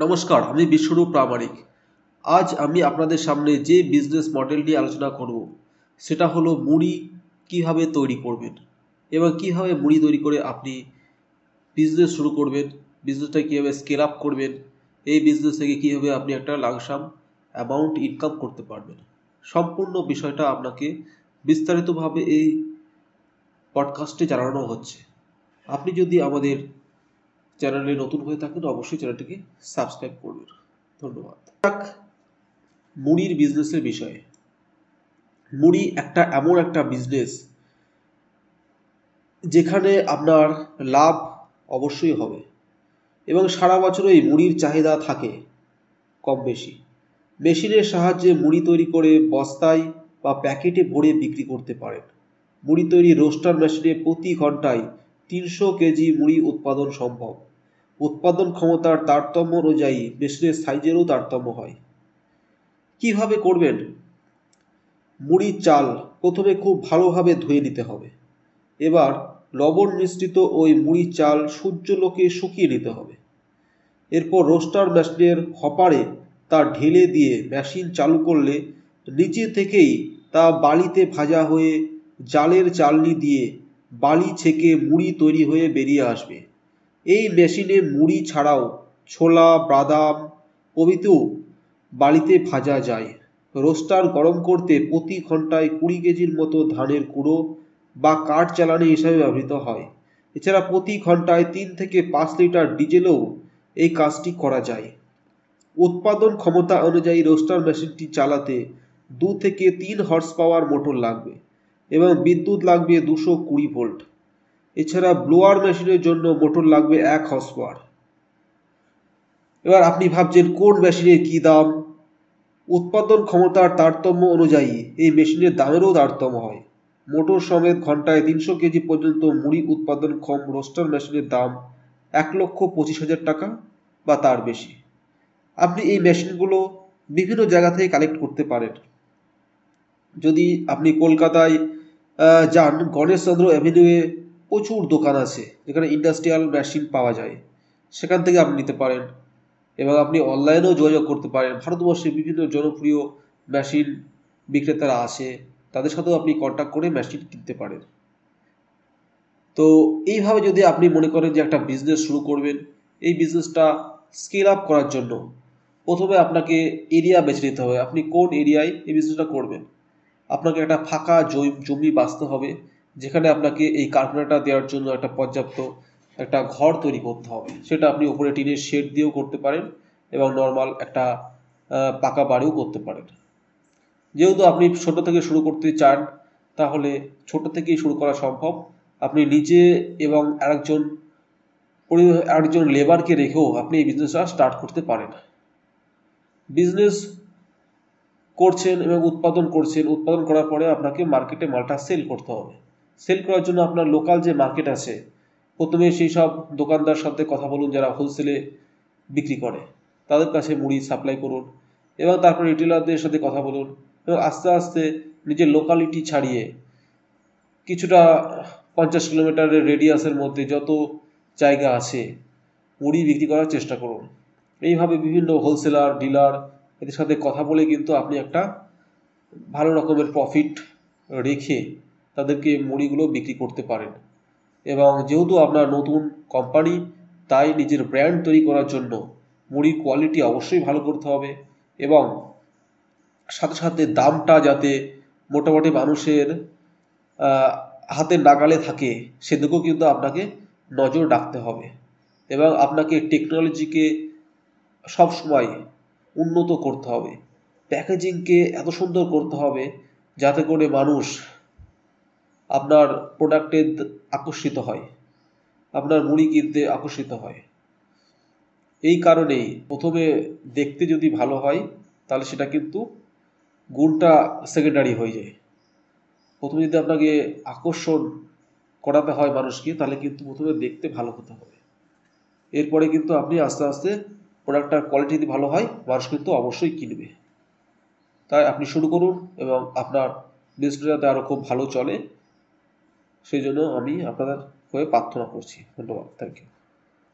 নমস্কার, আমি বিশ্বরূপ প্রামাণিক। আজ আমি আপনাদের সামনে যে বিজনেস মডেল নিয়ে আলোচনা করব, সেটা হলো মুড়ি কীভাবে তৈরি করবেন এবং কীভাবে মুড়ি তৈরি করে আপনি বিজনেস শুরু করবেন বিজনেসটা কীভাবে স্কেল আপ করবেন, এই বিজনেস থেকে কীভাবে আপনি একটা লাংসাম অ্যামাউন্ট ইনকাম করতে পারবেন। সম্পূর্ণ বিষয়টা আপনাকে বিস্তারিতভাবে এই পডকাস্টে জানানো হচ্ছে। আপনি যদি আমাদের চ্যানেলে নতুন হয়ে থাকেন, অবশ্যই চ্যানেলটিকে সাবস্ক্রাইব করবেন। ধন্যবাদ। মুড়ির বিজনেসের বিষয়ে। মুড়ি একটা এমন একটা বিজনেস যেখানে আপনার লাভ অবশ্যই হবে এবং সারা বছর এই মুড়ির চাহিদা থাকে কম বেশি। মেশিনের সাহায্যে মুড়ি তৈরি করে বস্তায় বা প্যাকেটে ভরে বিক্রি করতে পারেন। মুড়ি তৈরি রোস্টার মেশিনে প্রতি ঘন্টায় তিনশো কেজি মুড়ি উৎপাদন সম্ভব। উৎপাদন ক্ষমতার তারতম্য অনুযায়ী মেশিনের সাইজেরও তারতম্য হয়। কীভাবে করবেন? মুড়ির চাল প্রথমে খুব ভালোভাবে ধুয়ে নিতে হবে। এবার লবণ মিশ্রিত ওই মুড়ির চাল সূর্যলোকে শুকিয়ে নিতে হবে। এরপর রোস্টার মেশিনের হপারে তা ঢেলে দিয়ে মেশিন চালু করলে নিচে থেকেই তা বালিতে ভাজা হয়ে জালের চালনি দিয়ে বালি ছেঁকে মুড়ি তৈরি হয়ে বেরিয়ে আসবে। এই মেশিনে মুড়ি ছাড়াও ছোলা, বাদাম প্রভৃতিও বালিতে ভাজা যায়। রোস্টার গরম করতে প্রতি ঘন্টায় কুড়ি কেজির মতো ধানের কুড়ো বা কাঠ জ্বালানি হিসাবে ব্যবহৃত হয়। এছাড়া প্রতি ঘন্টায় তিন থেকে পাঁচ লিটার ডিজেলেও এই কাজটি করা যায়। উৎপাদন ক্ষমতা অনুযায়ী রোস্টার মেশিনটি চালাতে দু থেকে তিন হর্স পাওয়ার মোটর লাগবে এবং বিদ্যুৎ লাগবে দুশো কুড়ি ভোল্ট এছাড়া ব্লোয়ার মেশিনের জন্য মোটর লাগবে এক হর্স পাওয়ার এবার আপনি ভাবছেন, কোন মেশিনের কী দাম? উৎপাদন ক্ষমতার তারতম্য অনুযায়ী এই মেশিনের দামেরও তারতম্য হয়। মোটর সমেত ঘন্টায় তিনশো কেজি পর্যন্ত মুড়ি উৎপাদন ক্ষম রোস্টার মেশিনের দাম এক লক্ষ পঁচিশ হাজার টাকা বা তার বেশি। আপনি এই মেশিনগুলো বিভিন্ন জায়গা থেকে কালেক্ট করতে পারেন। যদি আপনি কলকাতায় যান গণেশচন্দ্র অ্যাভিনিউয়ে প্রচুর দোকান আছে যেখানে ইন্ডাস্ট্রিয়াল মেশিন পাওয়া যায়। সেখান থেকে আপনি নিতে পারেন। এবং আপনি অনলাইনেও যোগাযোগ করতে পারেন। ভারতবর্ষে বিভিন্ন জনপ্রিয় মেশিন বিক্রেতারা আছে তাদের সাথেও আপনি কন্ট্যাক্ট করে মেশিন কিনতে পারেন। তো এইভাবে যদি আপনি মনে করেন যে একটা বিজনেস শুরু করবেন, এই বিজনেসটা স্কেল আপ করার জন্য প্রথমে আপনাকে এরিয়া বেছে নিতে হবে। আপনি কোন এরিয়ায় এই বিজনেসটা করবেন? আপনাকে একটা ফাঁকা জমি বাঁচতে হবে। যেখানে আপনাকে এই কারখানাটা দেওয়ার জন্য একটা পর্যাপ্ত একটা ঘর তৈরি করতে হবে। সেটা আপনি ওপরে টিনের শেড দিয়েও করতে পারেন এবং নর্মাল একটা পাকা বাড়িও করতে পারেন। যেহেতু আপনি ছোট থেকে শুরু করতে চান, তাহলে ছোট থেকেই শুরু করা সম্ভব। আপনি নিজে এবং আরেকজন আরেকজন লেবারকে রেখেও আপনি এই বিজনেসটা স্টার্ট করতে পারেন। বিজনেস করছেন এবং উৎপাদন করছেন, উৎপাদন করার পরে আপনাকে মার্কেটে মালটা সেল করতে হবে। সেল করার জন্য আপনার লোকাল যে মার্কেট আছে, প্রথমে সেই সব দোকানদার সাথে কথা বলুন যারা হোলসেলে বিক্রি করে। তাদের কাছে মুড়ি সাপ্লাই করুন এবং তারপর রিটেলারদের সাথে কথা বলুন এবং আস্তে আস্তে নিজের লোকালিটি ছাড়িয়ে কিছুটা পঞ্চাশ কিলোমিটারের রেডিয়াসের মধ্যে যত জায়গা আছে, মুড়ি বিক্রি করার চেষ্টা করুন। এইভাবে বিভিন্ন হোলসেলার ডিলার এদের সাথে কথা বলে কিন্তু আপনি একটা ভালো রকমের প্রফিট রেখে তাদেরকে মুড়িগুলো বিক্রি করতে পারেন। এবং যেহেতু আপনার নতুন কোম্পানি তাই নিজের ব্র্যান্ড তৈরি করার জন্য মুড়ির কোয়ালিটি অবশ্যই ভালো করতে হবে এবং সাথে সাথে দামটা যাতে মোটামুটি মানুষের হাতের নাগালে থাকে, সেদিকেও কিন্তু আপনাকে নজর রাখতে হবে। এবং আপনাকে টেকনোলজিকে সবসময় উন্নত করতে হবে। প্যাকেজিংকে এত সুন্দর করতে হবে যাতে করে মানুষ আপনার প্রোডাক্টে আকর্ষিত হয়, আপনার মুড়ি কিনতে আকর্ষিত হয়। এই কারণেই প্রথমে দেখতে যদি ভালো হয়, তাহলে সেটা কিন্তু গুণটা সেকেন্ডারি হয়ে যায়। প্রথমে যদি আপনাকে আকর্ষণ করাতে হয় মানুষকে, তাহলে কিন্তু প্রথমে দেখতে ভালো হতে হবে। এরপরে কিন্তু আপনি আস্তে আস্তে প্রোডাক্টটার কোয়ালিটি যদি ভালো হয়, মানুষ কিন্তু অবশ্যই কিনবে। তাই আপনি শুরু করুন এবং আপনার বিজনেসটা যাতে আরও খুব ভালো চলে। সেই জন্য আমি আপনাদের হয়ে প্রার্থনা করছি। ধন্যবাদ। Thank you